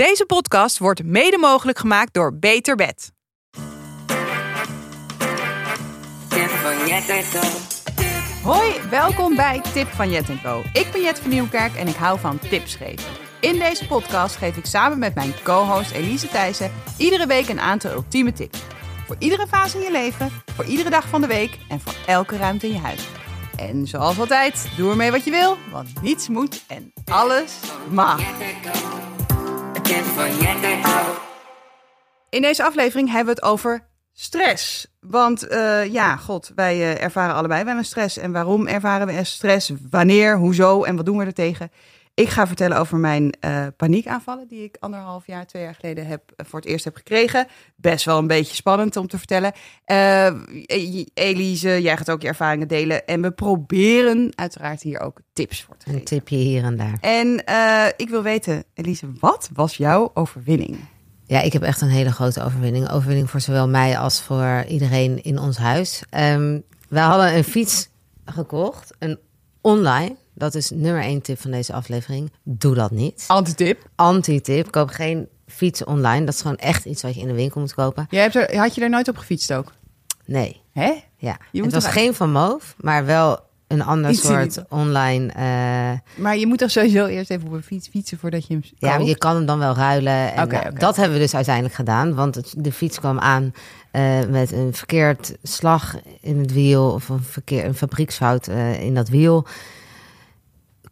Deze podcast wordt mede mogelijk gemaakt door Beter Bed. Hoi, welkom bij Tip van Jet Co. Ik ben Jet van Nieuwkerk en ik hou van tips geven. In deze podcast geef ik samen met mijn co-host Elise Thijssen iedere week een aantal ultieme tips. Voor iedere fase in je leven, voor iedere dag van de week en voor elke ruimte in je huis. En zoals altijd, doe ermee wat je wil, want niets moet en alles mag. In deze aflevering hebben we het over stress. Want eh, ja, god, wij eh, ervaren allebei wel een stress. En waarom ervaren we stress? Wanneer? Hoezo? En wat doen we er tegen? Ik ga vertellen over mijn uh, paniekaanvallen die ik anderhalf jaar, twee jaar geleden heb, voor het eerst heb gekregen. Best wel een beetje spannend om te vertellen. Elise, jij gaat ook je ervaringen delen. En we proberen uiteraard hier ook tips voor te geven. Een tipje hier en daar. En ik wil weten, Elise, wat was jouw overwinning? Ja, ik heb echt een hele grote overwinning. Overwinning voor zowel mij als voor iedereen in ons huis. Um, wij hadden een fiets gekocht, een online. Dat is nummer één tip van deze aflevering. Doe dat niet. Antitip. Antitip. Koop geen fiets online. Dat is gewoon echt iets wat je in de winkel moet kopen. Jij hebt er, had je er nooit op gefietst ook? Nee. Hè? Ja. Je het was geen van Moof, maar wel een ander soort online. Uh... Maar je moet toch sowieso eerst even op een fiets fietsen voordat je hem. Koopt? Ja, je kan hem dan wel ruilen. En okay, Dat hebben we dus uiteindelijk gedaan. Want het, de fiets kwam aan uh, met een verkeerd slag in het wiel. Of een, verkeer, een fabrieksfout uh, in dat wiel.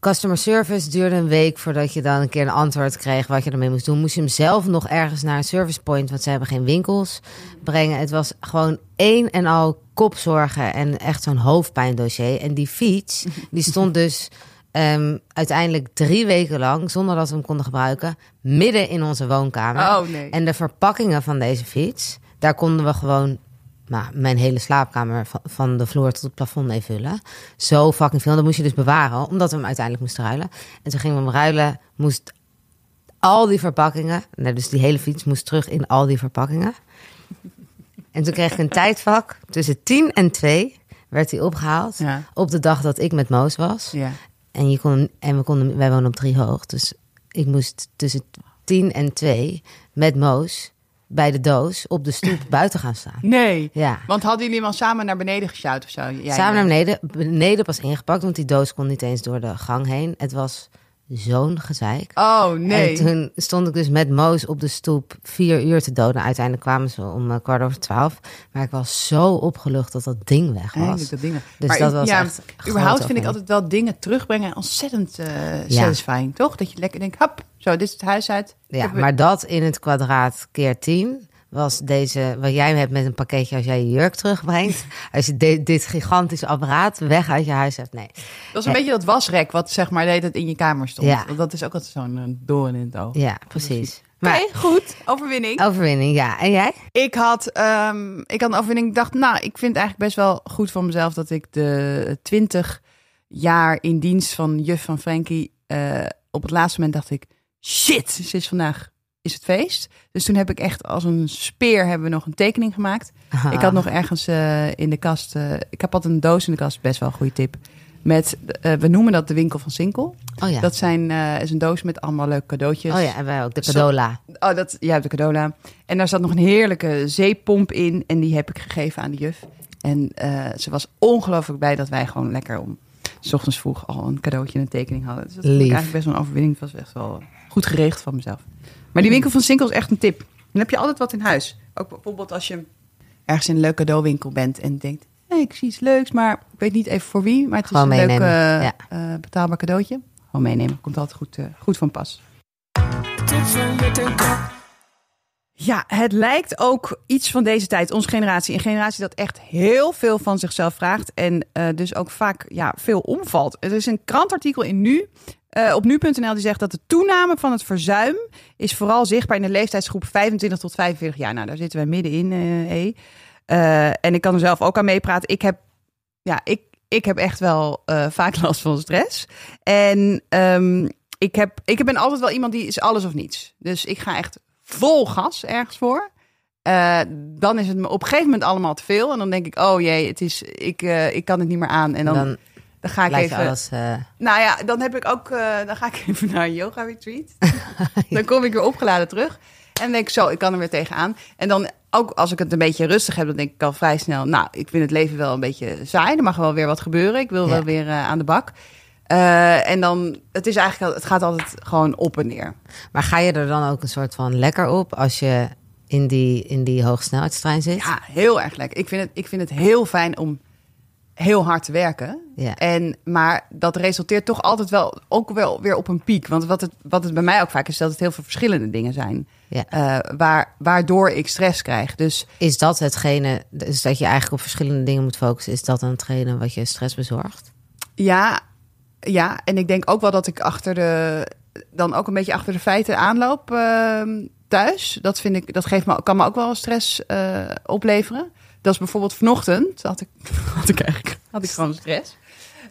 Customer service duurde een week voordat je dan een keer een antwoord kreeg wat je ermee moest doen. Moest je hem zelf nog ergens naar een service point, want ze hebben geen winkels, brengen. Het was gewoon één en al kopzorgen en echt zo'n hoofdpijndossier. En die fiets, die stond dus um, uiteindelijk drie weken lang, zonder dat we hem konden gebruiken, midden in onze woonkamer. Oh, nee. En de verpakkingen van deze fiets, daar konden we gewoon nou, mijn hele slaapkamer van, de vloer tot het plafond mee vullen. Zo fucking veel. Dat moest je dus bewaren, omdat we hem uiteindelijk moesten ruilen. En toen gingen we hem ruilen, moest al die verpakkingen, nou, dus die hele fiets moest terug in al die verpakkingen. En toen kreeg ik een tijdvak tussen 10 en 2 werd hij opgehaald. Op de dag dat ik met Moos was. Ja. En, je kon, en we konden, wij wonen op drie hoog. Dus ik moest tussen 10 en 2 met Moos bij de doos op de stoep buiten gaan staan. Nee. Ja. Want hadden jullie hem al samen naar beneden gesjouwd of zo? Jij samen naar beneden. Beneden pas ingepakt, want die doos kon niet eens door de gang heen. Het was zo'n gezeik. Oh nee. En toen stond ik dus met Moos op de stoep vier uur te doden. Uiteindelijk kwamen ze om uh, kwart over twaalf. Maar ik was zo opgelucht dat dat ding weg was. dat ding. Dus maar dat was ja, echt Überhaupt vind ik altijd wel dingen terugbrengen ontzettend uh, satisfying, toch? Dat je lekker denkt, hap, zo, dit is het huis uit. Ja, maar dat in het kwadraat keer tien was deze, wat jij hebt met een pakketje als jij je jurk terugbrengt. Als je dit gigantische apparaat weg uit je huis hebt, nee. Dat is een beetje dat wasrek wat zeg maar deed het in je kamer stond. Ja. Dat is ook altijd zo'n doorn in het oog. Ja, precies. Maar goed, overwinning. Overwinning, ja. En jij? Ik had, um, ik had een overwinning. Ik dacht, nou, ik vind het eigenlijk best wel goed van mezelf dat ik de 20 jaar in dienst van juf van Frankie. Uh, op het laatste moment dacht ik, shit, ze is vandaag is het feest. Dus toen heb ik echt als een speer hebben we nog een tekening gemaakt. Ik had nog ergens uh, in de kast, uh, ik heb altijd een doos in de kast, best wel een goede tip. Met, uh, we noemen dat de winkel van Sinkel. Oh ja. Dat zijn, is een doos met allemaal leuke cadeautjes. Oh ja, en wij ook, de cadola. oh, dat, ja, de cadola. En daar zat nog een heerlijke zeepomp in. En die heb ik gegeven aan de juf. En ze was ongelooflijk blij dat wij gewoon lekker om... S ochtends vroeg al een cadeautje en een tekening hadden. Dus dat was eigenlijk best wel een overwinning. Het was echt wel goed geregeld van mezelf. Maar die winkel van Sinkel is echt een tip. Dan heb je altijd wat in huis. Ook bijvoorbeeld als je ergens in een leuke cadeauwinkel bent en denkt... Hey, ik zie iets leuks, maar ik weet niet even voor wie. Maar het is Gewoon een meenemen. leuk uh, uh, betaalbaar cadeautje. Gewoon meenemen. Komt altijd goed, uh, goed van pas. Ja, het lijkt ook iets van deze tijd, onze generatie. Een generatie dat echt heel veel van zichzelf vraagt. En uh, dus ook vaak ja, veel omvalt. Er is een krantartikel in Nu. Uh, op nu.nl die zegt dat de toename van het verzuim is vooral zichtbaar in de leeftijdsgroep 25 tot 45 jaar. Nou, daar zitten wij middenin. Uh, uh, en ik kan er zelf ook aan meepraten. Ik heb, ja, ik, ik heb echt wel vaak last van stress. En um, ik, heb, ik ben altijd wel iemand die is alles of niets. Dus ik ga echt vol gas ergens voor. Dan is het me op een gegeven moment allemaal te veel. En dan denk ik, oh jee, het is, ik, ik kan het niet meer aan. En dan, dan Dan ga ik even. Alles, uh... Nou ja, dan heb ik ook. Uh, dan ga ik even naar een yoga retreat. Dan kom ik weer opgeladen terug. En denk ik zo, ik kan er weer tegenaan. En dan ook als ik het een beetje rustig heb, dan denk ik al vrij snel. Nou, ik vind het leven wel een beetje saai. Er mag wel weer wat gebeuren. Ik wil wel weer uh, aan de bak. Uh, en dan, het is eigenlijk, het gaat altijd gewoon op en neer. Maar ga je er dan ook een soort van lekker op als je in die, in die hoogsnelheidstrein zit? Ja, heel erg lekker. Ik vind het, ik vind het heel fijn om heel hard te werken. Ja. En, maar dat resulteert toch altijd wel ook wel weer op een piek. Want wat het, wat het bij mij ook vaak is, dat het heel veel verschillende dingen zijn. Ja. Uh, waar, waardoor ik stress krijg. Dus is dat hetgene, dus dat je eigenlijk op verschillende dingen moet focussen, is dat dan hetgene wat je stress bezorgt? Ja, ja. En ik denk ook wel dat ik achter de dan ook een beetje achter de feiten aanloop uh, thuis. Dat vind ik, dat geeft me, kan me ook wel stress uh, opleveren. Dat bijvoorbeeld vanochtend had ik, had ik eigenlijk had ik gewoon stress.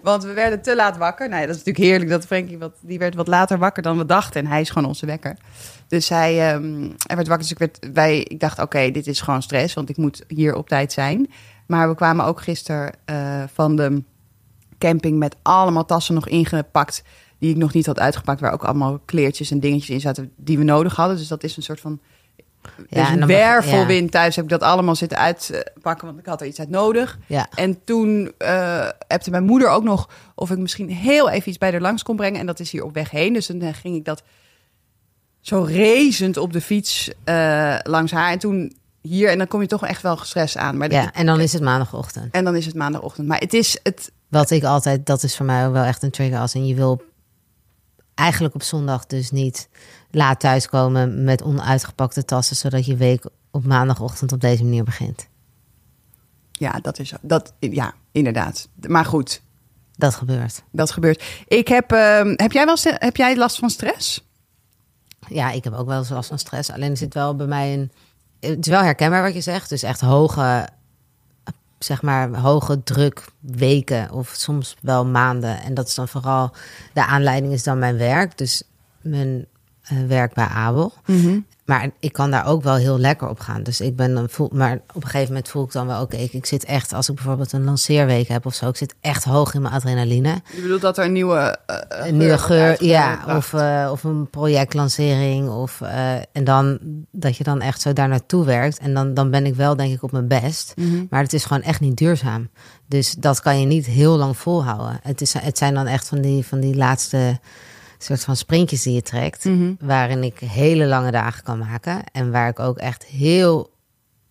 Want we werden te laat wakker. Nou ja, dat is natuurlijk heerlijk dat Frankie wat, die werd wat later wakker dan we dachten. En hij is gewoon onze wekker. Dus hij, um, hij werd wakker. Dus ik, werd, wij, ik dacht, oké, dit is gewoon stress, want ik moet hier op tijd zijn. Maar we kwamen ook gisteren uh, van de camping met allemaal tassen nog ingepakt. Die ik nog niet had uitgepakt. Waar ook allemaal kleertjes en dingetjes in zaten die we nodig hadden. Dus dat is een soort van ja, dus wervelwind thuis heb ik dat allemaal zitten uitpakken, want ik had er iets uit nodig. Ja. En toen uh, hebte mijn moeder ook nog of ik misschien heel even iets bij haar langs kon brengen. En dat is hier op weg heen. Dus dan ging ik dat zo rezend op de fiets uh, langs haar. En toen hier, en dan kom je toch echt wel gestrest aan. Maar ja, en dan is het maandagochtend. En dan is het maandagochtend. Maar het is het. Wat ik altijd, dat is voor mij wel echt een trigger als en je wil eigenlijk op zondag dus niet laat thuiskomen met onuitgepakte tassen, zodat je week op maandagochtend op deze manier begint. Ja, dat is dat. Ja, inderdaad. Maar goed. Dat gebeurt. Dat gebeurt. Ik heb. Uh, heb jij wel heb jij last van stress? Ja, ik heb ook wel eens last van stress. Alleen er zit wel bij mij een. Het is wel herkenbaar wat je zegt. Dus echt hoge, zeg maar, hoge druk weken of soms wel maanden. En dat is dan vooral de aanleiding is dan mijn werk. Dus mijn uh, werk bij Abel. Mhm. Maar ik kan daar ook wel heel lekker op gaan. Dus ik ben dan voel, maar op een gegeven moment voel ik dan wel, oké, ik, ik, zit echt, als ik bijvoorbeeld een lanceerweek heb of zo, ik zit echt hoog in mijn adrenaline. Je bedoelt dat er een nieuwe, uh, een nieuwe geur, ja, of, uh, of een projectlancering, of en dan dat je dan echt zo daar naartoe werkt. En dan, dan ben ik wel, denk ik, op mijn best. Mhm. Maar het is gewoon echt niet duurzaam. Dus dat kan je niet heel lang volhouden. Het, is, het zijn dan echt van die, van die laatste soort van sprintjes die je trekt. Mhm. Waarin ik hele lange dagen kan maken. En waar ik ook echt heel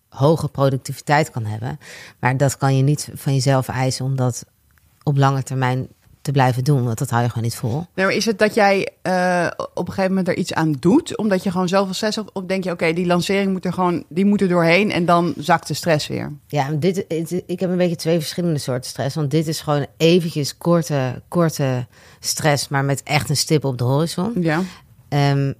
hoge productiviteit kan hebben. Maar dat kan je niet van jezelf eisen, omdat op lange termijn te blijven doen. Want dat hou je gewoon niet vol. Nee, maar is het dat jij uh, op een gegeven moment er iets aan doet? Omdat je gewoon zoveel stress hebt? Of denk je, oké, die lancering moet er gewoon, die moet er doorheen en dan zakt de stress weer? Ja, dit, ik heb een beetje twee verschillende soorten stress. Want dit is gewoon eventjes korte, korte stress, maar met echt een stip op de horizon. Ja. Um,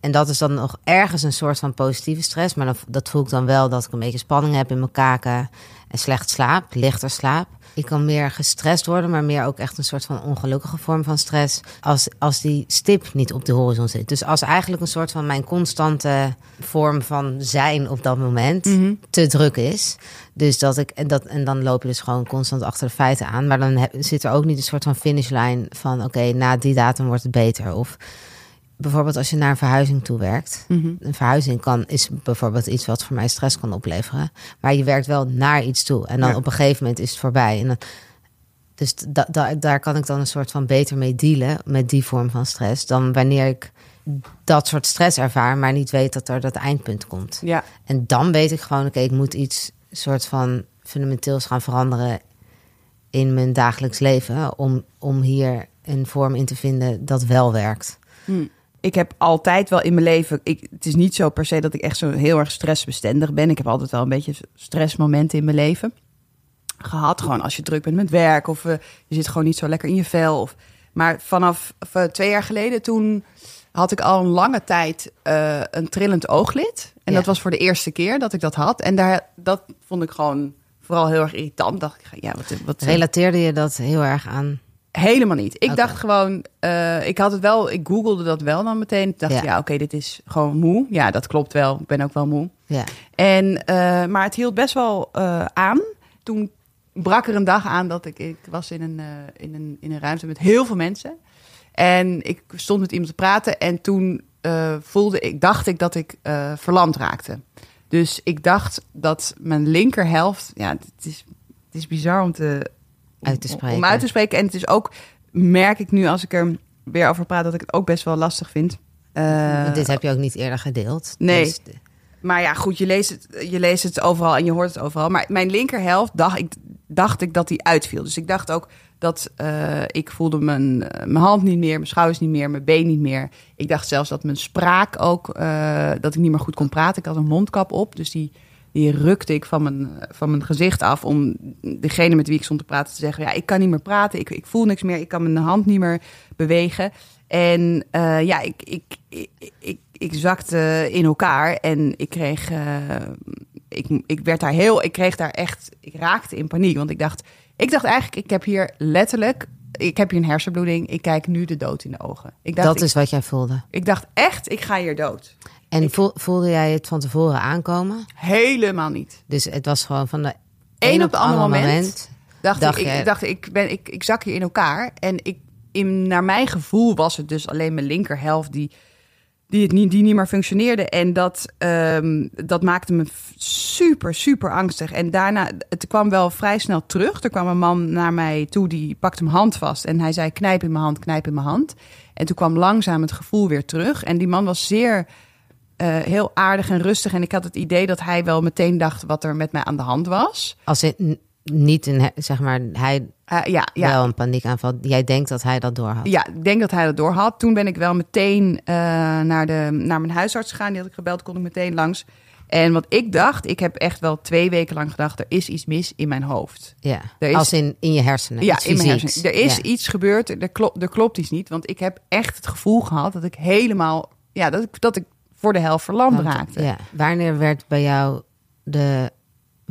en dat is dan nog ergens een soort van positieve stress. Maar dat voel ik dan wel dat ik een beetje spanning heb in mijn kaken. En slecht slaap, lichter slaap. Ik kan meer gestrest worden, maar meer ook echt een soort van ongelukkige vorm van stress. Als, als die stip niet op de horizon zit. Dus als eigenlijk een soort van mijn constante vorm van zijn op dat moment mhm. te druk is. Dus dat ik, en, dat, en dan loop je dus gewoon constant achter de feiten aan. Maar dan zit er ook niet een soort van finishlijn van oké, na die datum wordt het beter. Of bijvoorbeeld als je naar een verhuizing toe werkt. Mhm. Een verhuizing kan, is bijvoorbeeld iets wat voor mij stress kan opleveren. Maar je werkt wel naar iets toe. En dan op een gegeven moment is het voorbij. En dan, dus da, da, daar kan ik dan een soort van beter mee dealen met die vorm van stress. Dan wanneer ik dat soort stress ervaar, maar niet weet dat er dat eindpunt komt. Ja. En dan weet ik gewoon, oké, ik moet iets soort van fundamenteels gaan veranderen in mijn dagelijks leven. Om, om hier een vorm in te vinden dat wel werkt. Hm ik heb altijd wel in mijn leven. Ik, het is niet zo per se dat ik echt zo heel erg stressbestendig ben. Ik heb altijd wel een beetje stressmomenten in mijn leven gehad. Gewoon als je druk bent met werk of uh, je zit gewoon niet zo lekker in je vel. Of, maar vanaf uh, twee jaar geleden toen had ik al een lange tijd uh, een trillend ooglid. En dat was voor de eerste keer dat ik dat had. En daar, dat vond ik gewoon vooral heel erg irritant. Dacht ik, ja, wat, wat relateerde je dat heel erg aan? Helemaal niet. Ik dacht gewoon, uh, ik had het wel, ik googelde dat wel dan meteen. Ik dacht, ja, oké, dit is gewoon moe. Ja, dat klopt wel. Ik ben ook wel moe. Ja. En, uh, maar het hield best wel uh, aan. Toen brak er een dag aan dat ik, ik was in een, in, een, in een ruimte met heel veel mensen. En ik stond met iemand te praten en toen voelde ik, dacht ik dat ik verlamd raakte. Dus ik dacht dat mijn linkerhelft, ja, het is, het is bizar om te, uit te spreken. Om, uit te spreken. En het is ook, merk ik nu als ik er weer over praat, dat ik het ook best wel lastig vind. Uh, dit heb je ook niet eerder gedeeld. Nee. Dus maar ja, goed, je leest, het, je leest het overal en je hoort het overal. Maar mijn linkerhelft dacht ik, dacht ik dat die uitviel. Dus ik dacht ook dat uh, ik voelde mijn, mijn hand niet meer, mijn schouders niet meer, mijn been niet meer. Ik dacht zelfs dat mijn spraak ook, uh, dat ik niet meer goed kon praten. Ik had een mondkap op, dus die, die rukte ik van mijn, van mijn gezicht af om degene met wie ik stond te praten te zeggen: ja, ik kan niet meer praten, ik, ik voel niks meer, ik kan mijn hand niet meer bewegen. En uh, ja, ik, ik, ik, ik, ik zakte in elkaar en ik kreeg, uh, ik, ik werd daar heel, ik kreeg daar echt, ik raakte in paniek, want ik dacht, ik dacht eigenlijk, ik heb hier letterlijk, ik heb hier een hersenbloeding, ik kijk nu de dood in de ogen. Ik dacht, dat is wat jij voelde. Ik dacht echt, ik ga hier dood. En voelde jij het van tevoren aankomen? Helemaal niet. Dus het was gewoon van de een op de andere moment, moment dacht, dacht, ik, ik, dacht ik, ben, ik, ik zak hier in elkaar en ik in, naar mijn gevoel was het dus alleen mijn linkerhelft die, die, het niet, die niet meer functioneerde. En dat, um, dat maakte me super, super angstig. En daarna, het kwam wel vrij snel terug. Er kwam een man naar mij toe, die pakte mijn hand vast. En hij zei, knijp in mijn hand, knijp in mijn hand. En toen kwam langzaam het gevoel weer terug. En die man was zeer... Uh, heel aardig en rustig. En ik had het idee dat hij wel meteen dacht wat er met mij aan de hand was. Als het niet een, zeg maar, hij uh, ja, ja. wel een paniekaanval. Jij denkt dat hij dat doorhad? Ja, ik denk dat hij dat doorhad. Toen ben ik wel meteen uh, naar, de, naar mijn huisarts gegaan. Die had ik gebeld, kon ik meteen langs. En wat ik dacht, ik heb echt wel twee weken lang gedacht... er is iets mis in mijn hoofd. Ja, er is, als in, in je hersenen? Ja, in mijn hersenen. Er is ja. iets gebeurd, er, klopt, er klopt iets niet. Want ik heb echt het gevoel gehad dat ik helemaal... Ja, dat ik, dat ik voor de helft verlamd raakte. Ja. Wanneer werd bij jou de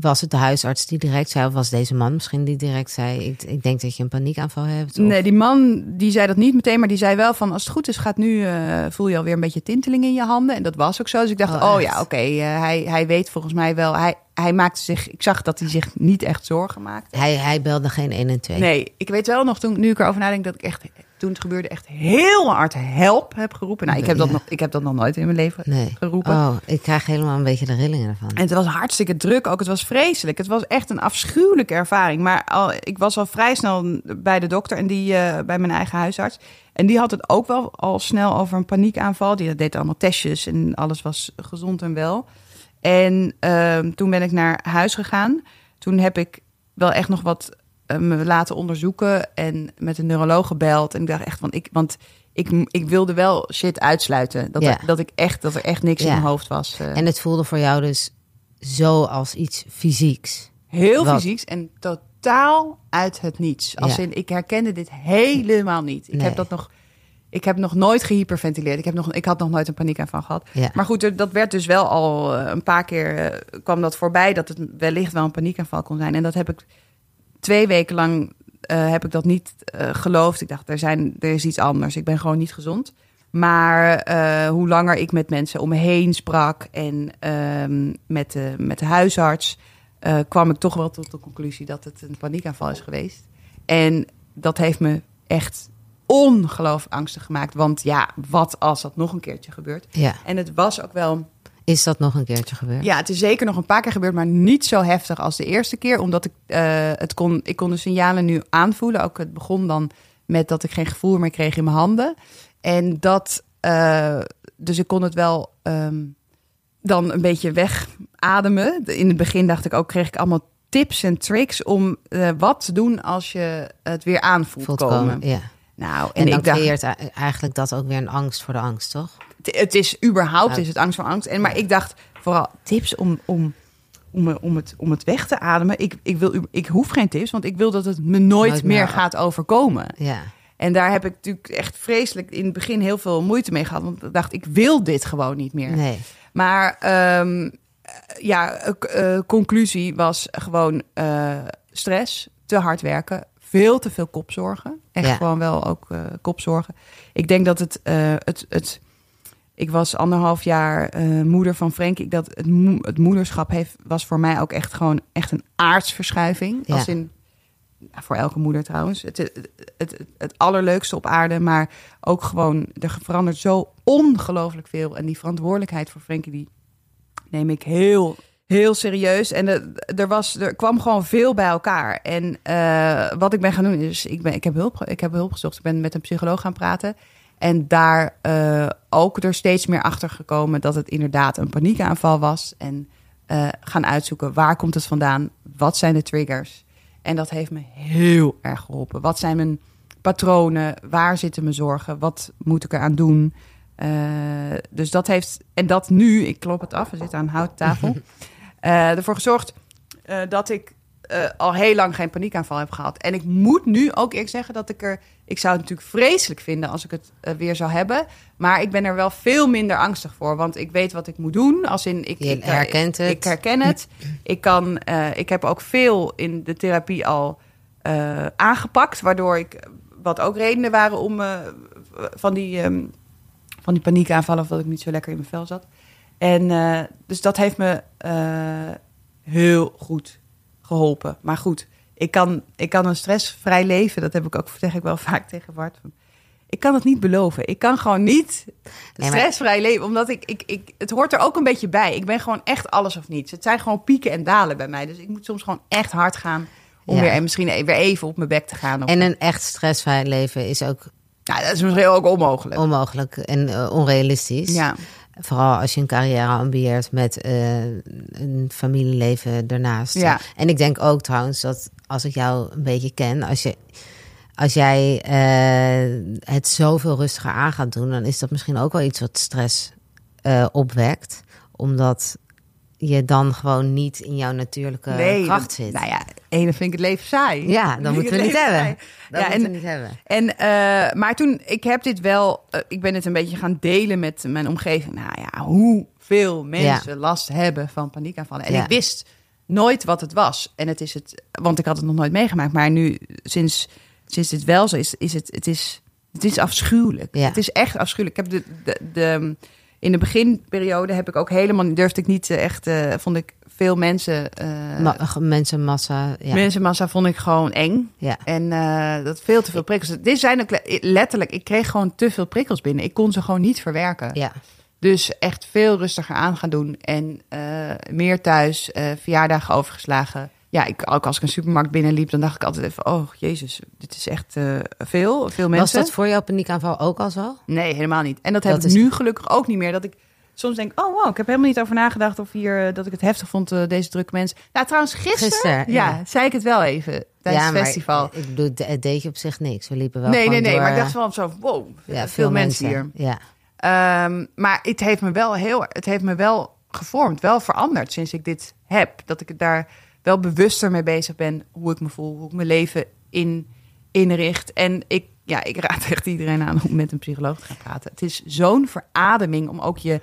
was het de huisarts die direct zei, of was deze man misschien die direct zei: Ik, ik denk dat je een paniekaanval hebt? Of? Nee, die man die zei dat niet meteen, maar die zei wel van: Als het goed is, gaat nu uh, voel je alweer een beetje tinteling in je handen. En dat was ook zo. Dus ik dacht: Oh, oh ja, oké, okay, uh, hij, hij weet volgens mij wel. Hij, hij maakte zich, ik zag dat hij zich niet echt zorgen maakte. Hij, hij belde geen 1 en 2. Nee, ik weet wel nog toen, nu ik erover nadenk, dat ik echt toen het gebeurde echt heel hard help heb geroepen. Nou, ik heb, dat, nog, ik heb dat nog nooit in mijn leven nee. geroepen. Oh, ik krijg helemaal een beetje de rillingen ervan. En het was hartstikke druk ook. Het was vreselijk. Het was echt een afschuwelijke ervaring. Maar al, ik was al vrij snel bij de dokter en die uh, bij mijn eigen huisarts. En die had het ook wel al snel over een paniekaanval. Die deed allemaal testjes en alles was gezond en wel. En uh, toen ben ik naar huis gegaan. Toen heb ik wel echt nog wat me laten onderzoeken en met een neuroloog gebeld. En ik dacht echt van ik, want ik, ik wilde wel shit uitsluiten. Dat, Ja. er, dat ik echt, dat er echt niks in mijn hoofd was. eh. En het voelde voor jou dus zo als iets fysieks. heel wat? fysieks en totaal uit het niets. Als Ja. in, ik herkende dit helemaal niet. Ik Nee. heb dat nog. Ik heb nog nooit gehyperventileerd. Ik, heb nog, ik had nog nooit een paniekaanval gehad. Ja. Maar goed, dat werd dus wel al eh, een paar keer eh, kwam dat voorbij dat het wellicht wel een paniekaanval kon zijn. En dat heb ik twee weken lang eh, heb ik dat niet eh, geloofd. Ik dacht, er, zijn, er is iets anders. Ik ben gewoon niet gezond. Maar eh, hoe langer ik met mensen om me heen sprak en ehm, met, de, met de huisarts, kwam ik toch wel tot de conclusie dat het een paniekaanval is geweest. En dat heeft me echt ongelooflijk angstig gemaakt. Want ja, wat als dat nog een keertje gebeurt? Ja. En het was ook wel Is dat nog een keertje gebeurd? ja, het is zeker nog een paar keer gebeurd, maar niet zo heftig als de eerste keer. Omdat ik, eh, het kon, ik kon de signalen nu aanvoelen. Ook het begon dan met dat ik geen gevoel meer kreeg in mijn handen. En dat, eh, dus ik kon het wel ehm, dan een beetje wegademen. In het begin dacht ik ook, kreeg ik allemaal tips en tricks om eh, wat te doen als je het weer aanvoelt Voelt komen. komen. Ja. Nou, En, en, dan ik dacht, creëert e- eigenlijk dat ook weer een angst voor de angst, toch? Het- is überhaupt Ja. is het angst voor angst. En, maar ik dacht vooral tips om, om, om, om, het, om het weg te ademen. Ik, ik, wil, ik hoef geen tips, want ik wil dat het me nooit, Nooit meer meer. gaat overkomen. Ja. En daar heb ik natuurlijk echt vreselijk in het begin heel veel moeite mee gehad. Want ik dacht, ik wil dit gewoon niet meer. Nee. Maar ehm, eh, ja, eh, eh, conclusie was gewoon eh, stress, te hard werken, veel te veel kopzorgen. Echt Ja. gewoon wel ook kopzorgen. Ik denk dat het, het, het ik was anderhalf jaar uh, moeder van Frank. Dat het, het, moederschap heeft, was voor mij ook echt gewoon echt een aardsverschuiving. Ja. Als in, voor elke moeder trouwens. Het, het, het, het, allerleukste op aarde. Maar ook gewoon, er verandert zo ongelooflijk veel. En die verantwoordelijkheid voor Frenkie, die neem ik heel, heel serieus. En er, was, er kwam gewoon veel bij elkaar. En uh, wat ik ben gaan doen is, ik, ben, ik, heb hulp, ik heb hulp gezocht. Ik ben met een psycholoog gaan praten. En daar uh, ook er steeds meer achter gekomen dat het inderdaad een paniekaanval was. En uh, gaan uitzoeken waar komt het vandaan, wat zijn de triggers. En dat heeft me heel erg geholpen. Wat zijn mijn patronen, waar zitten mijn zorgen, wat moet ik eraan doen. Uh, dus dat heeft, en dat nu, ik klop het af, we zitten aan een houten tafel, ervoor gezorgd dat ik uh, al heel lang geen paniekaanval heb gehad. En ik moet nu ook eerlijk zeggen dat ik er... Ik zou het natuurlijk vreselijk vinden als ik het uh, weer zou hebben. Maar ik ben er wel veel minder angstig voor. Want ik weet wat ik moet doen. Als in, ik, ik, herkent het. Ik herken het. ik, kan, uh, ik heb ook veel in de therapie al aangepakt. Waardoor ik... Wat ook redenen waren om van, die, um, van die paniekaanvallen... of dat ik niet zo lekker in mijn vel zat. En dus dat heeft me heel goed geholpen. Maar goed, ik kan, ik kan een stressvrij leven. Dat heb ik ook, zeg ik wel vaak tegen Bart. Ik kan het niet beloven. Ik kan gewoon niet stressvrij leven. Omdat ik, ik, ik, het hoort er ook een beetje bij. Ik ben gewoon echt alles of niets. Het zijn gewoon pieken en dalen bij mij. Dus ik moet soms gewoon echt hard gaan. Om weer, en misschien weer even op mijn bek te gaan. En een echt stressvrij leven is ook... Ja, dat is misschien ook onmogelijk. Onmogelijk en uh, onrealistisch. Ja. Vooral als je een carrière ambieert met uh, een familieleven daarnaast. Ja. En ik denk ook trouwens dat als ik jou een beetje ken, als, je, als jij uh, het zoveel rustiger aan gaat doen, dan is dat misschien ook wel iets wat stress uh, opwekt. Omdat je dan gewoon niet in jouw natuurlijke kracht zit. Nou ja, ene vind ik het leven saai. Ja, dan moeten we niet hebben. Dat ja, en, we niet hebben. En, uh, maar toen, ik heb dit wel, uh, ik ben het een beetje gaan delen met mijn omgeving. Nou ja, hoeveel mensen last hebben van paniekaanvallen. En ik wist nooit wat het was. En het is het, want ik had het nog nooit meegemaakt. Maar nu, sinds, sinds dit wel zo is, is het, het is, het is afschuwelijk. Het is echt afschuwelijk. Ik heb de, de, de in de beginperiode heb ik ook helemaal durfde ik niet eh, echt, uh, vond ik veel mensen. Uh, mensenmassa. Ja. Mensenmassa vond ik gewoon eng. Ja. En uh, dat veel te veel prikkels. Dit zijn ook letterlijk, ik kreeg gewoon te veel prikkels binnen. Ik kon ze gewoon niet verwerken. Ja. Dus echt veel rustiger aan gaan doen. En meer thuis, verjaardagen overgeslagen ja, ik, ook als ik een supermarkt binnenliep, dan dacht ik altijd even: oh jezus, dit is echt uh, veel, veel mensen. Was dat voor jouw paniekaanval ook al zo? Nee, helemaal niet. En dat, heb ik nu gelukkig ook niet meer. Dat ik soms denk: oh wow, ik heb helemaal niet over nagedacht of hier eh, dat ik het heftig vond, uh, deze drukke mensen. Nou, trouwens, gisteren, ja, zei ik het wel even tijdens ja, het festival. Ik bedoel, het deed je op zich niks. We liepen wel. Nee, nee, nee, maar ik dacht wel zo: wow, ja, veel, mensen, hier. Ja. Um, maar het heeft me wel heel, het heeft me wel gevormd, wel veranderd sinds ik dit heb. Dat ik het daar wel bewuster mee bezig ben hoe ik me voel, hoe ik mijn leven in, inricht. En ik, ja, ik raad echt iedereen aan om met een psycholoog te gaan praten. Het is zo'n verademing om ook je,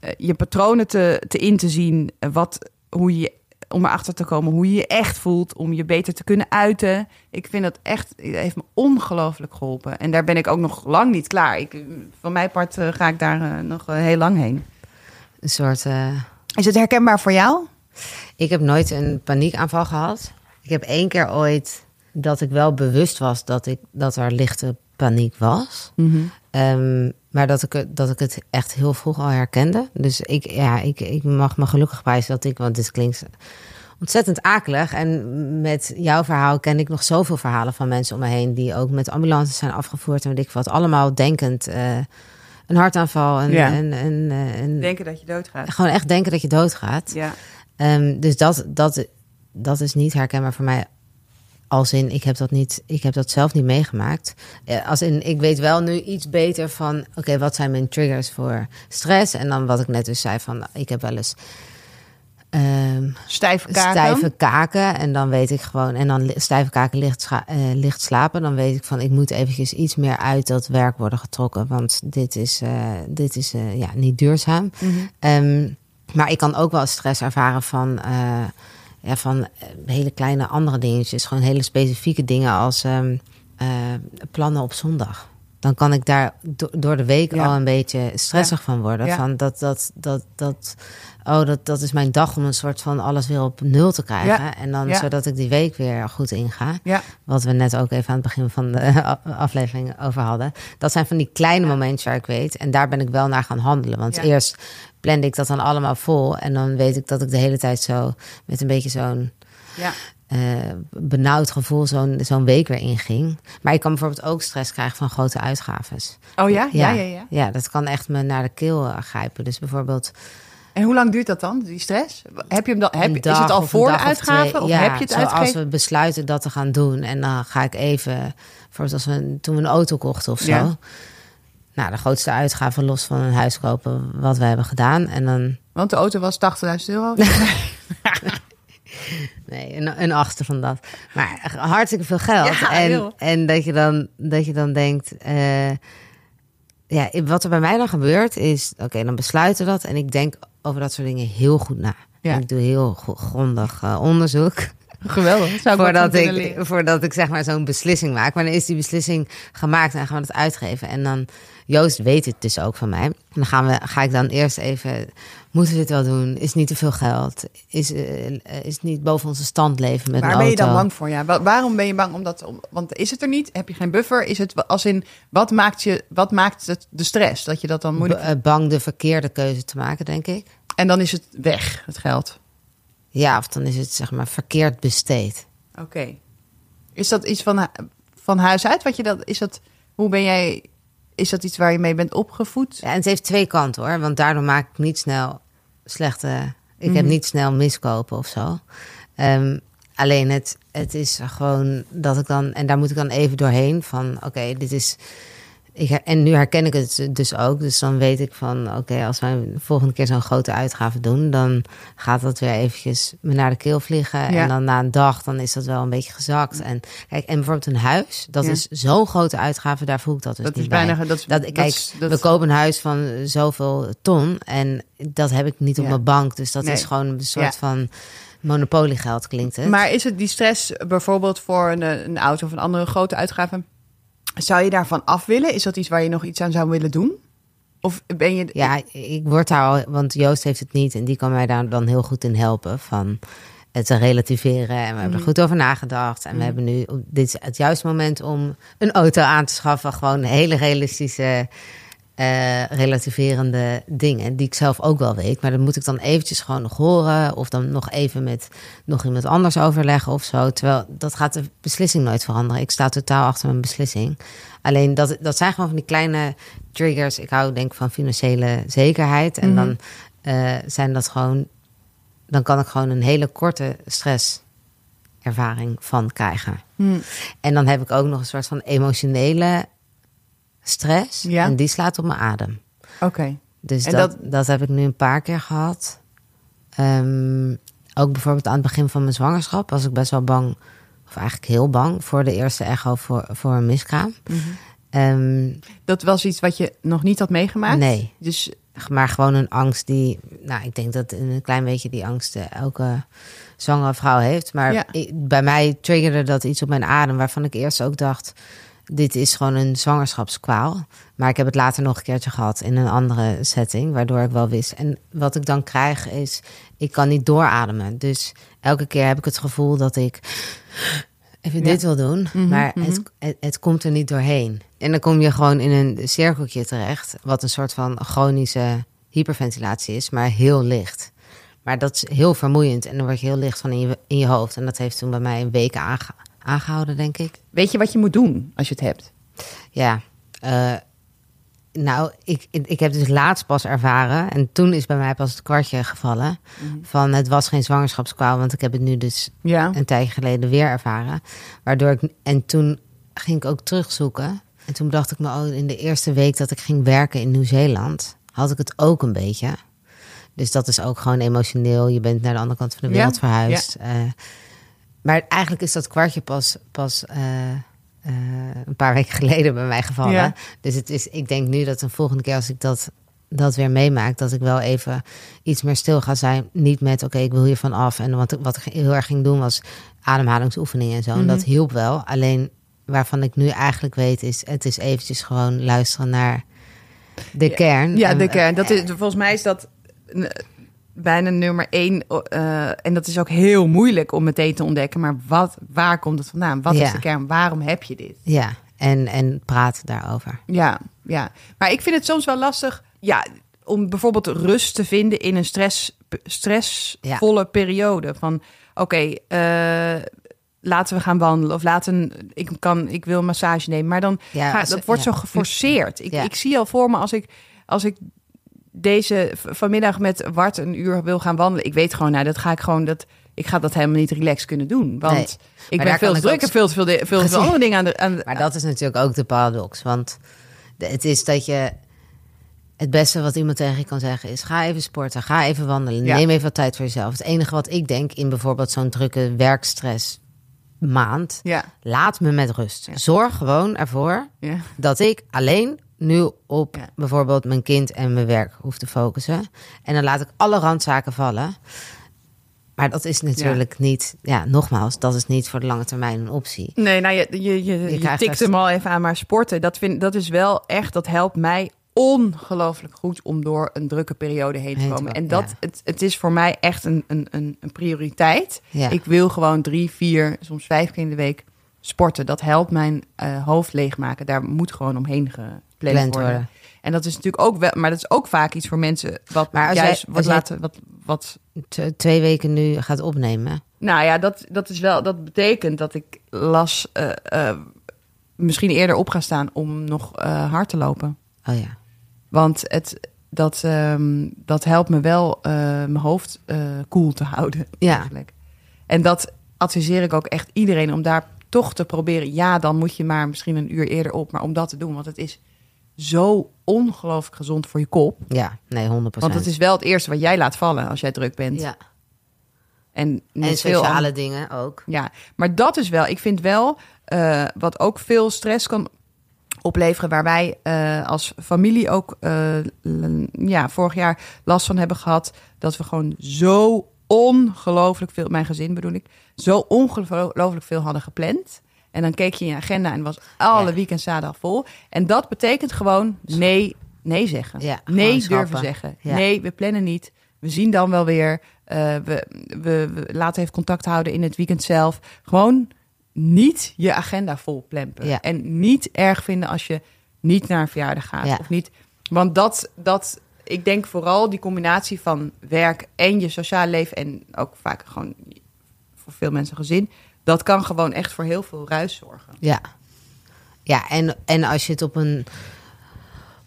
uh, je patronen te, te in te zien. Uh, wat, hoe je, om erachter te komen hoe je je echt voelt, om je beter te kunnen uiten. Ik vind dat echt, het heeft me ongelooflijk geholpen. En daar ben ik ook nog lang niet klaar. Ik, van mijn part uh, ga ik daar nog heel lang heen. Een soort. Is het herkenbaar voor jou? Ik heb nooit een paniekaanval gehad. Ik heb één keer ooit dat ik wel bewust was dat, ik, dat er lichte paniek was. Mhm. Ehm, maar dat ik, dat ik het echt heel vroeg al herkende. Dus ik, ja, ik, ik mag me gelukkig prijzen dat ik, want dit klinkt ontzettend akelig. En met jouw verhaal ken ik nog zoveel verhalen van mensen om me heen die ook met ambulances zijn afgevoerd en weet ik wat. Allemaal denkend uh, een hartaanval en, ja. en, en, eh, en, denken dat je doodgaat. Gewoon echt denken dat je doodgaat. Ja. Um, dus dat, dat, dat is niet herkenbaar voor mij. Als in, ik heb dat, niet, ik heb dat zelf niet meegemaakt. Eh, als in, ik weet wel nu iets beter van, oké, wat zijn mijn triggers voor stress? En dan wat ik net dus zei van, ik heb wel eens um, stijve, kaken. stijve kaken. En dan weet ik gewoon, en dan stijve kaken licht, uh, licht slapen. Dan weet ik van, ik moet eventjes iets meer uit dat werk worden getrokken. Want dit is, uh, dit is uh, ja, niet duurzaam. Mm -hmm. um, maar ik kan ook wel stress ervaren van, uh, ja, van eh, hele kleine andere dingetjes. Gewoon hele specifieke dingen als um, uh, plannen op zondag. dan kan ik daar door de week al een beetje stressig van worden. Van dat, dat, dat, dat, oh, dat, dat is mijn dag om een soort van alles weer op nul te krijgen. En dan zodat ik die week weer goed inga. Wat we net ook even aan het begin van de aflevering over hadden. Dat zijn van die kleine momentjes waar ik weet. En daar ben ik wel naar gaan handelen. Want eerst plande ik dat dan allemaal vol. En dan weet ik dat ik de hele tijd zo met een beetje zo'n. Ja. Uh, benauwd gevoel zo'n zo'n week weer inging. Maar ik kan bijvoorbeeld ook stress krijgen van grote uitgaves. Oh ja? Ja, ja, ja. Ja, dat kan echt me naar de keel grijpen. Dus bijvoorbeeld... En hoe lang duurt dat dan, die stress? Heb je hem dan, heb, is het al voor de uitgave? Of, ja, heb je het uitgegeven? als we besluiten dat te gaan doen... en dan ga ik even... Bijvoorbeeld als we, toen we een auto kochten of zo... Ja. Nou, de grootste uitgave los van een huis kopen... wat we hebben gedaan. En dan... Want de auto was 80.000 euro? Nee, een, een achter van dat. Maar hartstikke veel geld. en, en dat je dan, dat je dan denkt. Uh, ja, wat er bij mij dan gebeurt is. Oké, dan besluiten we dat. En ik denk over dat soort dingen heel goed na. Ja. ik doe heel grondig uh, onderzoek. Geweldig. Zou ik voordat, ik, voordat ik zeg maar zo'n beslissing maak. Maar dan is die beslissing gemaakt en gaan we het uitgeven. En dan, Joost weet het dus ook van mij. En dan gaan we, ga ik dan eerst even Moeten we dit wel doen? Is niet te veel geld? Is, uh, is niet boven onze stand leven met Waar ben je dan bang voor? Ja, waarom ben je bang? Omdat, want is het er niet? Heb je geen buffer? Is het als in wat maakt je wat maakt het de stress dat je dat dan moeilijk? Eh, bang de verkeerde keuze te maken, denk ik. En dan is het weg, het geld. Ja, of dan is het zeg maar verkeerd besteed. Oké. Is dat iets van, van huis uit? Wat je dat is dat? Hoe ben jij is dat iets waar je mee bent opgevoed? Ja, en het heeft twee kanten hoor. Want daardoor maak ik niet snel slechte. Ik heb mhm. niet snel miskopen of zo. Ehm, alleen het, het is gewoon dat ik dan. En daar moet ik dan even doorheen van oké, dit is ik, en nu herken ik het dus ook. Dus dan weet ik van, oké, als wij de volgende keer zo'n grote uitgave doen... dan gaat dat weer eventjes me naar de keel vliegen. En dan na een dag, dan is dat wel een beetje gezakt. En kijk, en bijvoorbeeld een huis, dat is zo'n grote uitgave. Daar voel ik dat dus dat niet is bijna, Dat, dat, kijk, we kopen een huis van zoveel ton... en dat heb ik niet op mijn bank. Dus dat is gewoon een soort van monopoliegeld klinkt het. Maar is het die stress bijvoorbeeld voor een, een auto of een andere grote uitgave... Zou je daarvan af willen? Is dat iets waar je nog iets aan zou willen doen? Of ben je. Ja, ik word daar al, want Joost heeft het niet en die kan mij daar dan heel goed in helpen. Van het te relativeren. En we hebben er mhm. goed over nagedacht. En we mhm. hebben nu. Dit is het juiste moment om een auto aan te schaffen. Gewoon hele realistische uh, relativerende dingen, die ik zelf ook wel weet. Maar dan moet ik dan eventjes gewoon nog horen, of dan nog even met nog iemand anders overleggen of zo. Terwijl dat gaat de beslissing nooit veranderen. Ik sta totaal achter mijn beslissing. Alleen dat, dat zijn gewoon van die kleine triggers. Ik hou denk van financiële zekerheid. En mhm. dan uh, zijn dat gewoon, dan kan ik gewoon een hele korte stresservaring van krijgen. Mhm. En dan heb ik ook nog een soort van emotionele stress. Ja. En die slaat op mijn adem. Oké. Dus dat, dat, heb ik nu een paar keer gehad. Um, ook bijvoorbeeld aan het begin van mijn zwangerschap was ik best wel bang, of eigenlijk heel bang, voor de eerste echo voor, voor een miskraam. Mm dat was iets wat je nog niet had meegemaakt? Nee. Dus... Maar gewoon een angst die, nou, ik denk dat een klein beetje die angst elke zwangere vrouw heeft. Maar bij mij triggerde dat iets op mijn adem, waarvan ik eerst ook dacht dit is gewoon een zwangerschapskwaal. Maar ik heb het later nog een keertje gehad in een andere setting, waardoor ik wel wist. En wat ik dan krijg is, ik kan niet doorademen. Dus elke keer heb ik het gevoel dat ik even dit wil doen, mhm, maar mhm. het, het, komt er niet doorheen. En dan kom je gewoon in een cirkeltje terecht, wat een soort van chronische hyperventilatie is, maar heel licht. Maar dat is heel vermoeiend en dan word je heel licht van in je, in je hoofd. En dat heeft toen bij mij een week aange aangehouden, denk ik. Weet je wat je moet doen als je het hebt? Ja, uh, nou, ik, ik heb dus laatst pas ervaren. En toen is bij mij pas het kwartje gevallen. Mhm. Van het was geen zwangerschapskwaal. Want ik heb het nu dus ja. een tijdje geleden weer ervaren. Waardoor ik. En toen ging ik ook terugzoeken. En toen dacht ik me, oh, in de eerste week dat ik ging werken in Nieuw-Zeeland, had ik het ook een beetje. Dus dat is ook gewoon emotioneel. Je bent naar de andere kant van de wereld verhuisd. Ja. Uh, maar eigenlijk is dat kwartje pas, pas uh, uh, een paar weken geleden bij mij gevallen. Dus het is, ik denk nu dat de volgende keer als ik dat, dat weer meemaak, dat ik wel even iets meer stil ga zijn. Niet met oké, ik wil hier van af. En wat, wat ik heel erg ging doen was ademhalingsoefeningen en zo. En dat mhm. hielp wel. Alleen waarvan ik nu eigenlijk weet, is het is eventjes gewoon luisteren naar de kern. Ja, de kern. Dat is, volgens mij is dat bijna nummer één. Uh, en dat is ook heel moeilijk om meteen te ontdekken. Maar wat, waar komt het vandaan? Wat is de kern? Waarom heb je dit? Ja, en, en praat daarover. Ja, ja. Maar ik vind het soms wel lastig. Ja, om bijvoorbeeld rust te vinden in een stress, stressvolle periode. Van oké, eh, laten we gaan wandelen. Of laten ik kan, ik wil een massage nemen. Maar dan ja, ga, dat wordt zo geforceerd. Ik, ik zie al voor me als ik als ik deze vanmiddag met Wart een uur wil gaan wandelen. Ik weet gewoon, nou, dat ga ik gewoon, dat, ik ga dat helemaal niet relaxed kunnen doen. Want ik ben veel te druk en veel te veel, veel, veel andere dingen aan de, aan Maar dat is natuurlijk ook de paradox. Want het is dat je... Het beste wat iemand tegen je kan zeggen is: ga even sporten, ga even wandelen, neem even wat tijd voor jezelf. Het enige wat ik denk in bijvoorbeeld zo'n drukke werkstress maand, ja. laat me met rust. Zorg gewoon ervoor dat ik alleen nu op bijvoorbeeld mijn kind en mijn werk hoef te focussen. En dan laat ik alle randzaken vallen. Maar dat is natuurlijk niet, ja, nogmaals, dat is niet voor de lange termijn een optie. Nee, nou, je, je, je, je, tikt hem al even aan, maar sporten, dat, vind, dat is wel echt, dat helpt mij ongelooflijk goed om door een drukke periode heen te komen. En dat, het, het is voor mij echt een, een, een, een prioriteit. Ik wil gewoon drie, vier, soms vijf keer in de week sporten. Dat helpt mijn uh, hoofd leegmaken. Daar moet gewoon omheen ge, gepland worden. En dat is natuurlijk ook wel, maar dat is ook vaak iets voor mensen wat maar als juist jij, wat laten, wat, wat twee weken nu gaat opnemen. Nou ja, dat, dat is wel, dat betekent dat ik las, uh, uh, misschien eerder op ga staan om nog hard te lopen. Oh ja. Want het, dat, um, dat helpt me wel mijn hoofd koel te houden. Ja. Eigenlijk. En dat adviseer ik ook echt iedereen om daar toch te proberen. Ja, dan moet je maar misschien een uur eerder op, maar om dat te doen, want het is zo ongelooflijk gezond voor je kop. Ja, nee, 100%. Want het is wel het eerste wat jij laat vallen als jij druk bent. Ja. En, en sociale dingen ook. Ja, maar dat is wel, ik vind wel, uh, wat ook veel stress kan opleveren, waar wij uh, als familie ook uh, ja, vorig jaar last van hebben gehad, dat we gewoon zo ongelooflijk veel, mijn gezin bedoel ik, zo ongelooflijk veel hadden gepland. En dan keek je in je agenda en was alle ja. weekends zaterdag vol. En dat betekent gewoon nee, nee zeggen. Ja, nee durven zeggen. Nee, we plannen niet. We zien dan wel weer. Uh, we, we, we, laten even contact houden in het weekend zelf. Gewoon niet je agenda vol plempen. En niet erg vinden als je niet naar een verjaardag gaat. Of niet. Want dat, dat, ik denk vooral die combinatie van werk en je sociaal leven. En ook vaak gewoon voor veel mensen gezin dat kan gewoon echt voor heel veel ruis zorgen. Ja, ja en, en als je het op een,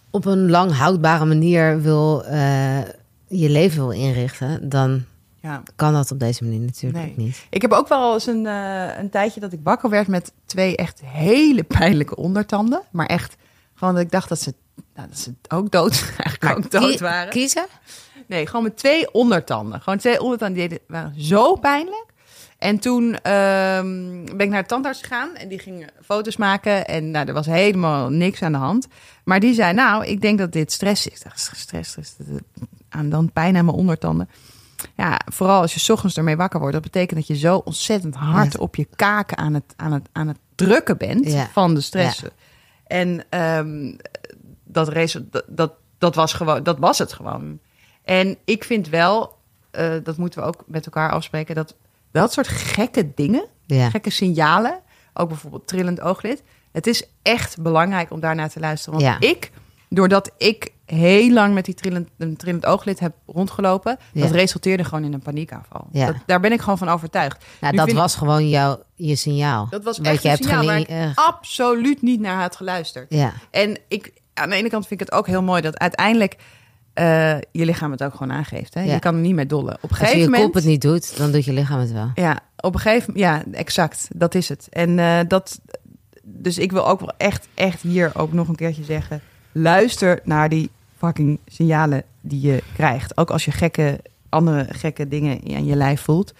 op een lang houdbare manier wil, uh, je leven wil inrichten, dan ja. kan dat op deze manier natuurlijk niet. Ik heb ook wel eens een, uh, een tijdje dat ik wakker werd met twee echt hele pijnlijke ondertanden. Maar echt gewoon dat ik dacht dat ze, nou, dat ze ook dood, eigenlijk ook dood waren. Kiezen? Nee, gewoon met twee ondertanden. Gewoon twee ondertanden die waren zo pijnlijk. En toen um, ben ik naar de tandarts gegaan en die ging foto's maken. En nou, er was helemaal niks aan de hand. Maar die zei, nou, ik denk dat dit stress is. Stress, stress, aan dan pijn aan mijn ondertanden. Ja, vooral als je ochtends ermee wakker wordt. Dat betekent dat je zo ontzettend hard op je kaken aan het, aan het, aan het drukken bent van de stressen. En um, dat, dat, dat, dat, was gewoon, dat was het gewoon. En ik vind wel, uh, dat moeten we ook met elkaar afspreken, dat dat soort gekke dingen, gekke signalen, ook bijvoorbeeld trillend ooglid. Het is echt belangrijk om daarnaar te luisteren. Want ik, doordat ik heel lang met die trillend, een trillend ooglid heb rondgelopen, dat resulteerde gewoon in een paniekaanval. Dat, daar ben ik gewoon van overtuigd. Nou, dat was gewoon jouw, je signaal. Dat was echt je een signaal waar ik uh... absoluut niet naar had geluisterd. Ja. En ik, aan de ene kant vind ik het ook heel mooi dat uiteindelijk uh, je lichaam het ook gewoon aangeeft. Hè? Je kan er niet mee dollen. Op een gegeven Als je je kop het niet doet, dan doet je lichaam het wel. Ja, op een gegeven moment, ja, exact. Dat is het. En uh, dat, dus ik wil ook wel echt, echt hier ook nog een keertje zeggen: luister naar die fucking signalen die je krijgt. Ook als je gekke, andere gekke dingen aan je lijf voelt.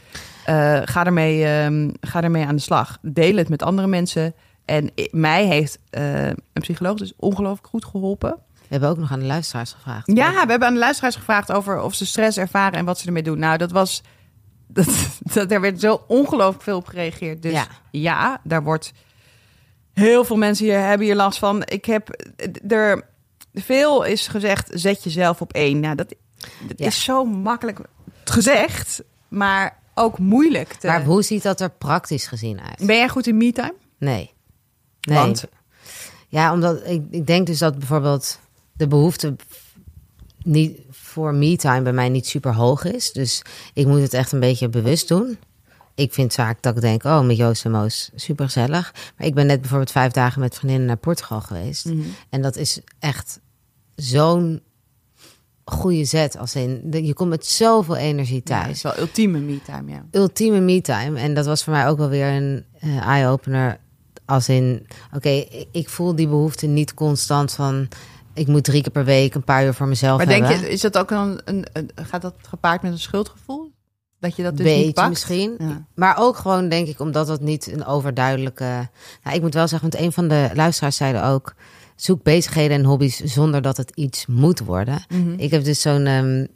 Uh, ga, ermee, um, ga ermee aan de slag. Deel het met andere mensen. En mij heeft een psycholoog dus ongelooflijk goed geholpen. We hebben ook nog aan de luisteraars gevraagd. Ja, we hebben aan de luisteraars gevraagd over of ze stress ervaren en wat ze ermee doen. Nou, dat was. Dat, dat, er werd zo ongelooflijk veel op gereageerd. Dus ja, ja daar wordt. Heel veel mensen hier hebben hier last van. Ik heb er veel is gezegd, zet jezelf op één. Nou, dat, is zo makkelijk gezegd, maar ook moeilijk. Te... Maar hoe ziet dat er praktisch gezien uit? Ben jij goed in me-time? Nee. Nee. Want? Ja, omdat ik, ik denk dus dat bijvoorbeeld de behoefte niet voor me-time bij mij niet super hoog is. Dus ik moet het echt een beetje bewust doen. Ik vind vaak dat ik denk, oh, met Joost en Moos, super gezellig. Maar ik ben net bijvoorbeeld vijf dagen met vriendinnen naar Portugal geweest. Mhm. En dat is echt zo'n goede zet. Als in, je komt met zoveel energie thuis. Ja, is wel ultieme me-time, ja. Ultieme me-time. En dat was voor mij ook wel weer een uh, eye-opener. Als in, oké, ik voel die behoefte niet constant van... ik moet drie keer per week een paar uur voor mezelf maar hebben. Denk je, is dat ook een, een, een, gaat dat gepaard met een schuldgevoel? Dat je dat dus Beetje niet pakt? misschien. Maar ook gewoon, denk ik, omdat het niet een overduidelijke... Nou, ik moet wel zeggen, want een van de luisteraars zeiden ook... zoek bezigheden en hobby's zonder dat het iets moet worden. Mhm. Ik heb dus zo'n um,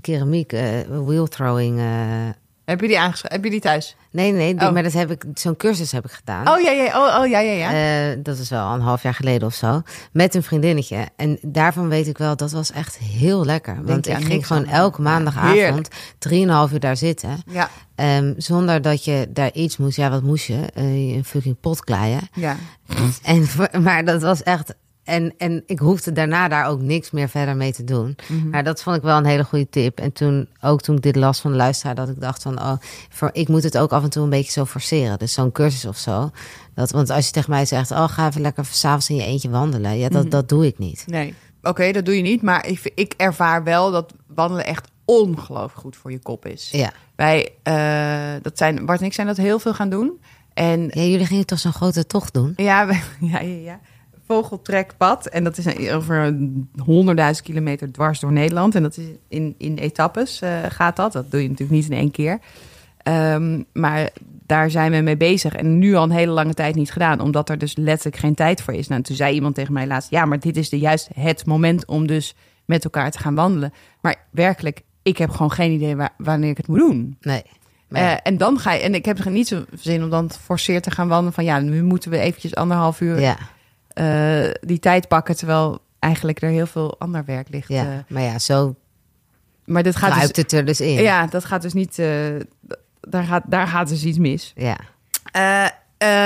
keramiek, uh, wheel throwing... Uh, heb je die aangeschreven? Heb je die thuis? Nee, nee, oh. maar dat heb ik, zo'n cursus heb ik gedaan. Oh ja, ja, oh, oh ja, ja, ja. Uh, dat is wel een half jaar geleden of zo. Met een vriendinnetje. En daarvan weet ik wel, dat was echt heel lekker. want ik ging gewoon elke maandagavond drieënhalf uur daar zitten. Ja. Um, zonder dat je daar iets moest. Ja, wat moest je? Uh, een fucking pot kleien. Ja. En, maar dat was echt en, en ik hoefde daarna daar ook niks meer verder mee te doen. Mhm. Maar dat vond ik wel een hele goede tip. En toen, ook toen ik dit las van de luisteraar, dat ik dacht van, oh, voor, ik moet het ook af en toe een beetje zo forceren. Dus zo'n cursus of zo. Dat, want als je tegen mij zegt, oh, ga even lekker s'avonds in je eentje wandelen. Ja, dat, mhm. dat doe ik niet. Nee, oké, dat doe je niet. Maar ik, ik ervaar wel dat wandelen echt ongelooflijk goed voor je kop is. Ja. Wij, uh, dat zijn, Bart en ik zijn dat heel veel gaan doen. En, ja, jullie gingen toch zo'n grote tocht doen? Ja, ja, ja, ja vogeltrekpad. En dat is over 100.000 kilometer dwars door Nederland. En dat is in, in etappes uh, gaat dat. Dat doe je natuurlijk niet in één keer. Um, maar daar zijn we mee bezig. En nu al een hele lange tijd niet gedaan. Omdat er dus letterlijk geen tijd voor is. Nou, toen zei iemand tegen mij laatst... Ja, maar dit is de juist het moment om dus met elkaar te gaan wandelen. Maar werkelijk, ik heb gewoon geen idee waar, wanneer ik het moet doen. Nee. Uh, en dan ga je, en ik heb er niet zo zin om dan forceerd te gaan wandelen van ja, nu moeten we eventjes anderhalf uur ja. Uh, die tijd pakken, terwijl eigenlijk er heel veel ander werk ligt. Ja, uh, maar ja, zo maar dit gaat dus, het er dus in. Ja, dat gaat dus niet, uh, daar, gaat, daar gaat dus iets mis. Ja.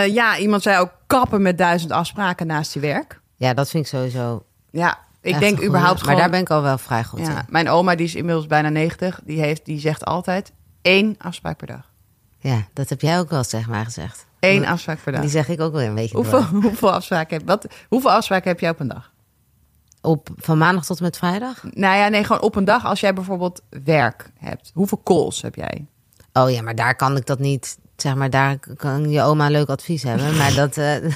ja, iemand zei ook kappen met duizend afspraken naast je werk. Ja, dat vind ik sowieso. Ja, ik denk überhaupt Maar daar ben ik al wel vrij goed ja, Mijn oma, die is inmiddels bijna 90, die, heeft, die zegt altijd één afspraak per dag. Ja, dat heb jij ook wel zeg maar gezegd. Eén afspraak per dag. Die zeg ik ook wel een beetje. Hoeveel, hoeveel, afspraken, heb, wat, hoeveel afspraken heb jij op een dag? Op, van maandag tot en met vrijdag? Nou ja, nee, gewoon op een dag als jij bijvoorbeeld werk hebt. Hoeveel calls heb jij? Oh ja, maar daar kan ik dat niet. Zeg maar, daar kan je oma leuk advies hebben. Maar dat, uh,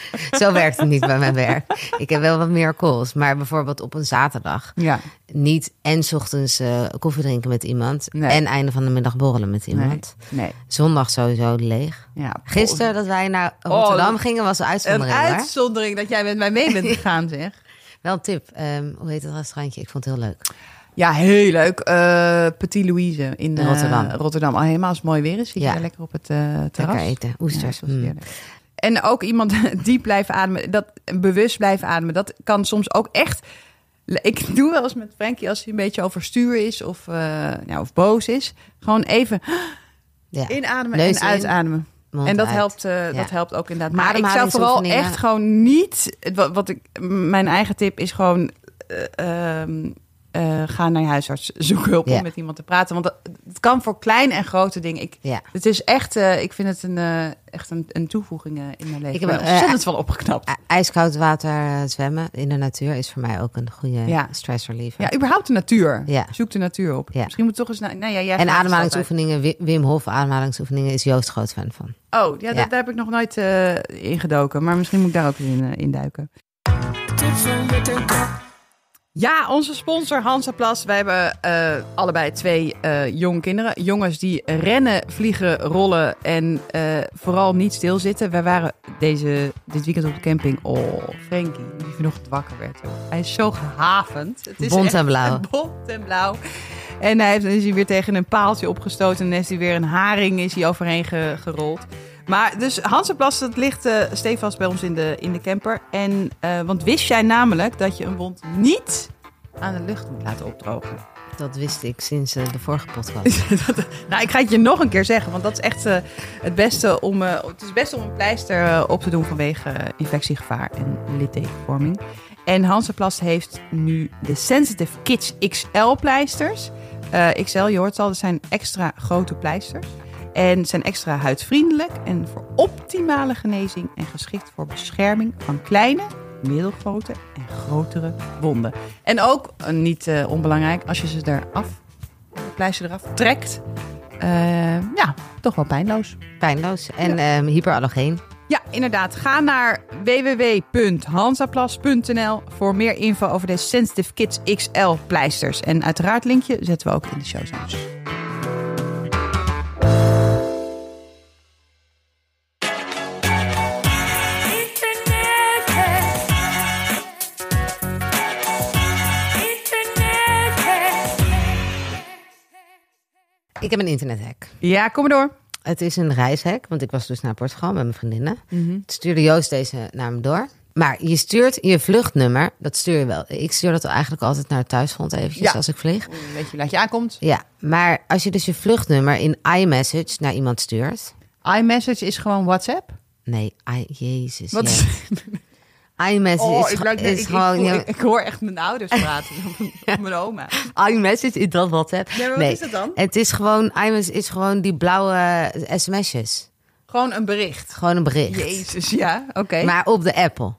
Zo werkt het niet bij mijn werk. Ik heb wel wat meer calls. Maar bijvoorbeeld op een zaterdag. Ja. Niet en ochtends uh, koffie drinken met iemand. En einde van de middag borrelen met iemand. Nee. nee. Zondag sowieso leeg. Ja, Gisteren dat wij naar Rotterdam oh, gingen was een uitzondering. Een uitzondering dat jij met mij mee bent gegaan zeg. wel een tip. Um, hoe heet het restaurantje? Ik vond het heel leuk. Ja, heel leuk. Uh, Petit Louise in Rotterdam. Rotterdam. Al helemaal als het mooi weer is. Zit ja. je lekker op het uh, terras. Lekker eten. Oesters. Ja, mm. En ook iemand diep blijven ademen, dat bewust blijven ademen, dat kan soms ook echt. Ik doe wel eens met Frankie als hij een beetje overstuur is of, uh, ja, of boos is. Gewoon even ja. inademen en uitademen. en dat helpt, uh, dat helpt ook inderdaad. Maar ik zou vooral echt gewoon niet. Wat, wat ik, mijn eigen tip is gewoon. Uh, uh, ga naar je huisarts, zoek hulp om met iemand te praten. Want het kan voor kleine en grote dingen. Ik, ja. Het is echt, uh, ik vind het een, uh, echt een, een toevoeging in mijn leven. Ik heb ontzettend wel opgeknapt. ijskoud water zwemmen in de natuur is voor mij ook een goede ja. stress reliever. Ja, überhaupt de natuur. Ja. Zoek de natuur op. Ja. Misschien moet toch eens naar. Nou ja, jij en ademhalingsoefeningen, Wim Hof ademhalingsoefeningen is Joost groot fan van. Oh, ja, daar, daar heb ik nog nooit ingedoken. Maar misschien moet ik daar ook in, in duiken. Ja, onze sponsor Hansaplas. Wij hebben uh, allebei twee uh, jonge kinderen. Jongens die rennen, vliegen, rollen en uh, vooral niet stilzitten. Wij waren deze, dit weekend op de camping. Oh, Frankie, die vanochtend wakker werd. Hij is zo gehavend. Het is bont en blauw. Bont en blauw. En hij heeft, is hij weer tegen een paaltje opgestoten en is hij weer een haring is hij overheen gerold. Maar dus Hansenplas, dat ligt uh, stevast bij ons in de, in de camper. En, uh, want wist jij namelijk dat je een wond niet aan de lucht moet laten opdrogen? Dat wist ik sinds uh, de vorige podcast. nou, ik ga het je nog een keer zeggen, want dat is echt het beste om. het is het beste om een pleister op te doen vanwege infectiegevaar en littekenvorming. En Hansenplast heeft nu de Sensitive Kids XL pleisters. XL, je hoort al, dat zijn extra grote pleisters. En zijn extra huidvriendelijk en voor optimale genezing en geschikt voor bescherming van kleine, middelgrote en grotere wonden. En ook, eh, niet uh, onbelangrijk, als je ze eraf, de pleister eraf trekt, uh, ja, toch wel pijnloos. Pijnloos en ja. um, hyperallergeen. Ja, inderdaad. Ga naar www.hansaplas.nl voor meer info over de Sensitive Kids XL pleisters. En uiteraard linkje zetten we ook in de show notes. Ik heb een internethek. Ja, kom maar door. Het is een reishek, want ik was dus naar Portugal met mijn vriendinnen. Mm stuurde Joost deze naar me door. Maar je stuurt je vluchtnummer, dat stuur je wel. Ik stuur dat eigenlijk altijd naar het thuisfront eventjes als ik vlieg. Weet je laat je aankomt. Ja, maar als je dus je vluchtnummer in iMessage naar iemand stuurt. iMessage is gewoon WhatsApp? Nee, I, jezus. Wat is iMessage oh, is, ik, is ik, gewoon... Ik, ik, hoor echt mijn ouders praten, ja. mijn oma. iMessage is dat WhatsApp. Nee, wat is het dan? Het is gewoon, iMessage is gewoon die blauwe sms'jes. Gewoon een bericht? Gewoon een bericht. Jezus, ja, oké. Maar op de Apple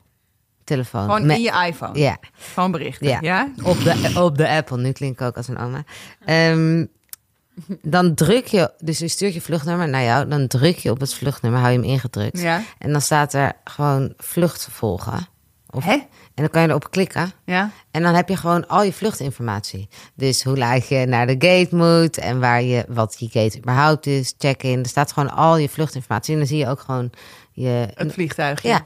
telefoon. Gewoon in je iPhone? Ja. Gewoon berichten, ja? ja? Op, de, op de Apple, nu klink ik ook als een oma. Um, dan druk je, dus je stuurt je vluchtnummer naar jou, dan druk je op het vluchtnummer, hou je hem ingedrukt. Ja. En dan staat er gewoon vlucht volgen. Of, Hè? En dan kan je erop klikken. Ja. En dan heb je gewoon al je vluchtinformatie. Dus hoe laat je naar de gate moet en waar je, wat die gate überhaupt is, check-in. Er staat gewoon al je vluchtinformatie. En dan zie je ook gewoon je... Het vliegtuigje? Ja.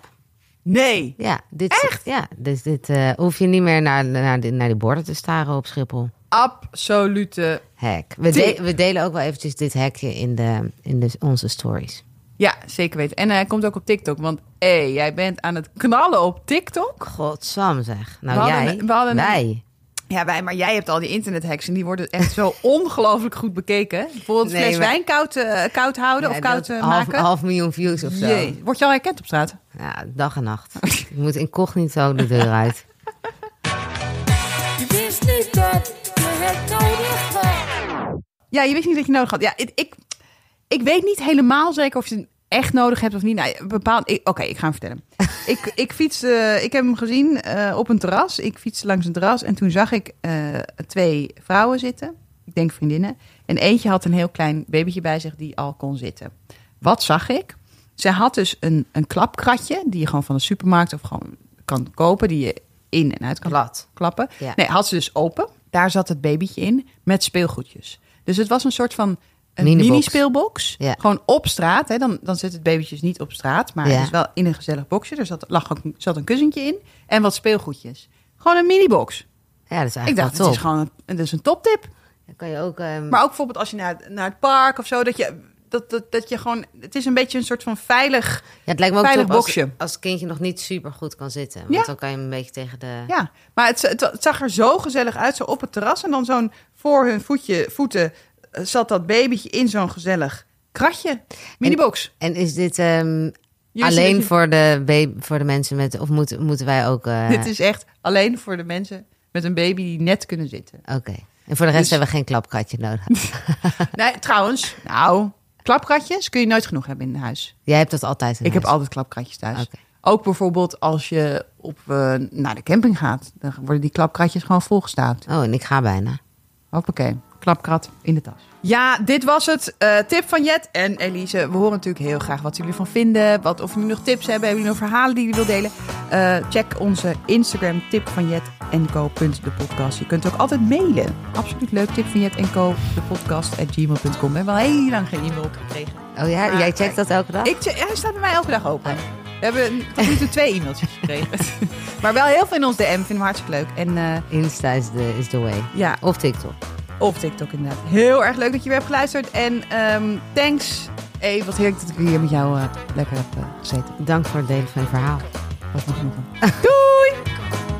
Nee. Ja, dit, Echt? Ja, dus dit uh, hoef je niet meer naar, naar, die, naar die borden te staren op Schiphol. Absolute hack. We, de, we delen ook wel eventjes dit hackje in, de, in de, onze stories. Ja, zeker weten. En hij komt ook op TikTok. Want hé, hey, jij bent aan het knallen op TikTok. Godsam zeg. Nou we hadden, jij, we hadden wij. Een, ja, wij, maar jij hebt al die internethacks en die worden echt zo ongelooflijk goed bekeken. Bijvoorbeeld nee, fles maar... wijn koud, uh, koud houden ja, of koud uh, half, maken. Half miljoen views of zo. Jee. Word je al herkend op straat? Ja, dag en nacht. je moet incognito de deur uit. Je wist niet dat je het nodig had. Ja, je wist niet dat je nodig had. Ja, ik, ik, ik weet niet helemaal zeker of je het echt nodig hebt of niet. Nou, bepaald. Oké, okay, ik ga hem vertellen. ik, ik fiets. Uh, ik heb hem gezien uh, op een terras. Ik fiets langs een terras en toen zag ik uh, twee vrouwen zitten. Ik denk vriendinnen. En eentje had een heel klein babytje bij zich die al kon zitten. Wat zag ik? Zij had dus een, een klapkratje die je gewoon van de supermarkt of gewoon kan kopen, die je in en uit kan klappen. Ja. Nee, had ze dus open. Daar zat het babytje in met speelgoedjes. Dus het was een soort van een Minibox. mini-speelbox. Ja. Gewoon op straat. Hè. Dan, dan zit het babytje dus niet op straat, maar Ja. het is wel in een gezellig boxje. Er zat, lag ook, zat een kussentje in en wat speelgoedjes. Gewoon een minibox. Ja, dat is Ik eigenlijk dacht, het is gewoon een, het is een toptip. Dan kan je ook... ehm, Maar ook bijvoorbeeld als je naar, naar het park of zo, dat je, dat, dat, dat je gewoon... Het is een beetje een soort van veilig... ja, het lijkt me ook veilig als, boxje. als het kindje nog niet super goed kan zitten. Want Ja. dan kan je een beetje tegen de... Ja, maar het, het, het zag er zo gezellig uit, zo op het terras. En dan zo'n voor hun voetje, voeten zat dat babytje in zo'n gezellig kratje. Minibox. En is dit ehm, alleen voor de, baby, voor de mensen met... Of moeten, moeten wij ook... eh, Dit is echt alleen voor de mensen met een baby die net kunnen zitten. Oké. En voor de rest Dus- hebben we geen klapkatje nodig. Nee, trouwens, nou, klapkratjes kun je nooit genoeg hebben in huis. Jij hebt dat altijd in Ik heb altijd klapkratjes thuis. Ook bijvoorbeeld als je op, eh, naar de camping gaat, dan worden die klapkratjes gewoon volgestouwd. Oh, en ik ga bijna. Hoppakee, klapkrat in de tas. Ja, dit was het. eh, tip van Jet en Elise. We horen natuurlijk heel graag wat jullie van vinden. Wat, of jullie nog tips hebben, hebben jullie nog verhalen die jullie willen delen. Eh, check onze Instagram, tip van Jet en Co. de podcast. Je kunt ook altijd mailen. Absoluut leuk, tip van Jet en Co. de podcast at gmail.com. We hebben al heel lang geen e-mail opgekregen. Oh ja, Maar- jij checkt dat elke dag? Ik, check- hij staat bij mij elke dag open. We hebben tot nu toe twee e-mailtjes gekregen. maar wel heel veel in ons DM. Vinden we hartstikke leuk. En eh, Insta is de, is the way. ja, Of TikTok. Op TikTok inderdaad. Heel erg leuk dat je weer hebt geluisterd. En ehm, thanks Hey, wat heerlijk dat ik hier met jou uh, lekker heb uh, gezeten. Dank voor het delen van je verhaal. Was nog genoeg. Doei!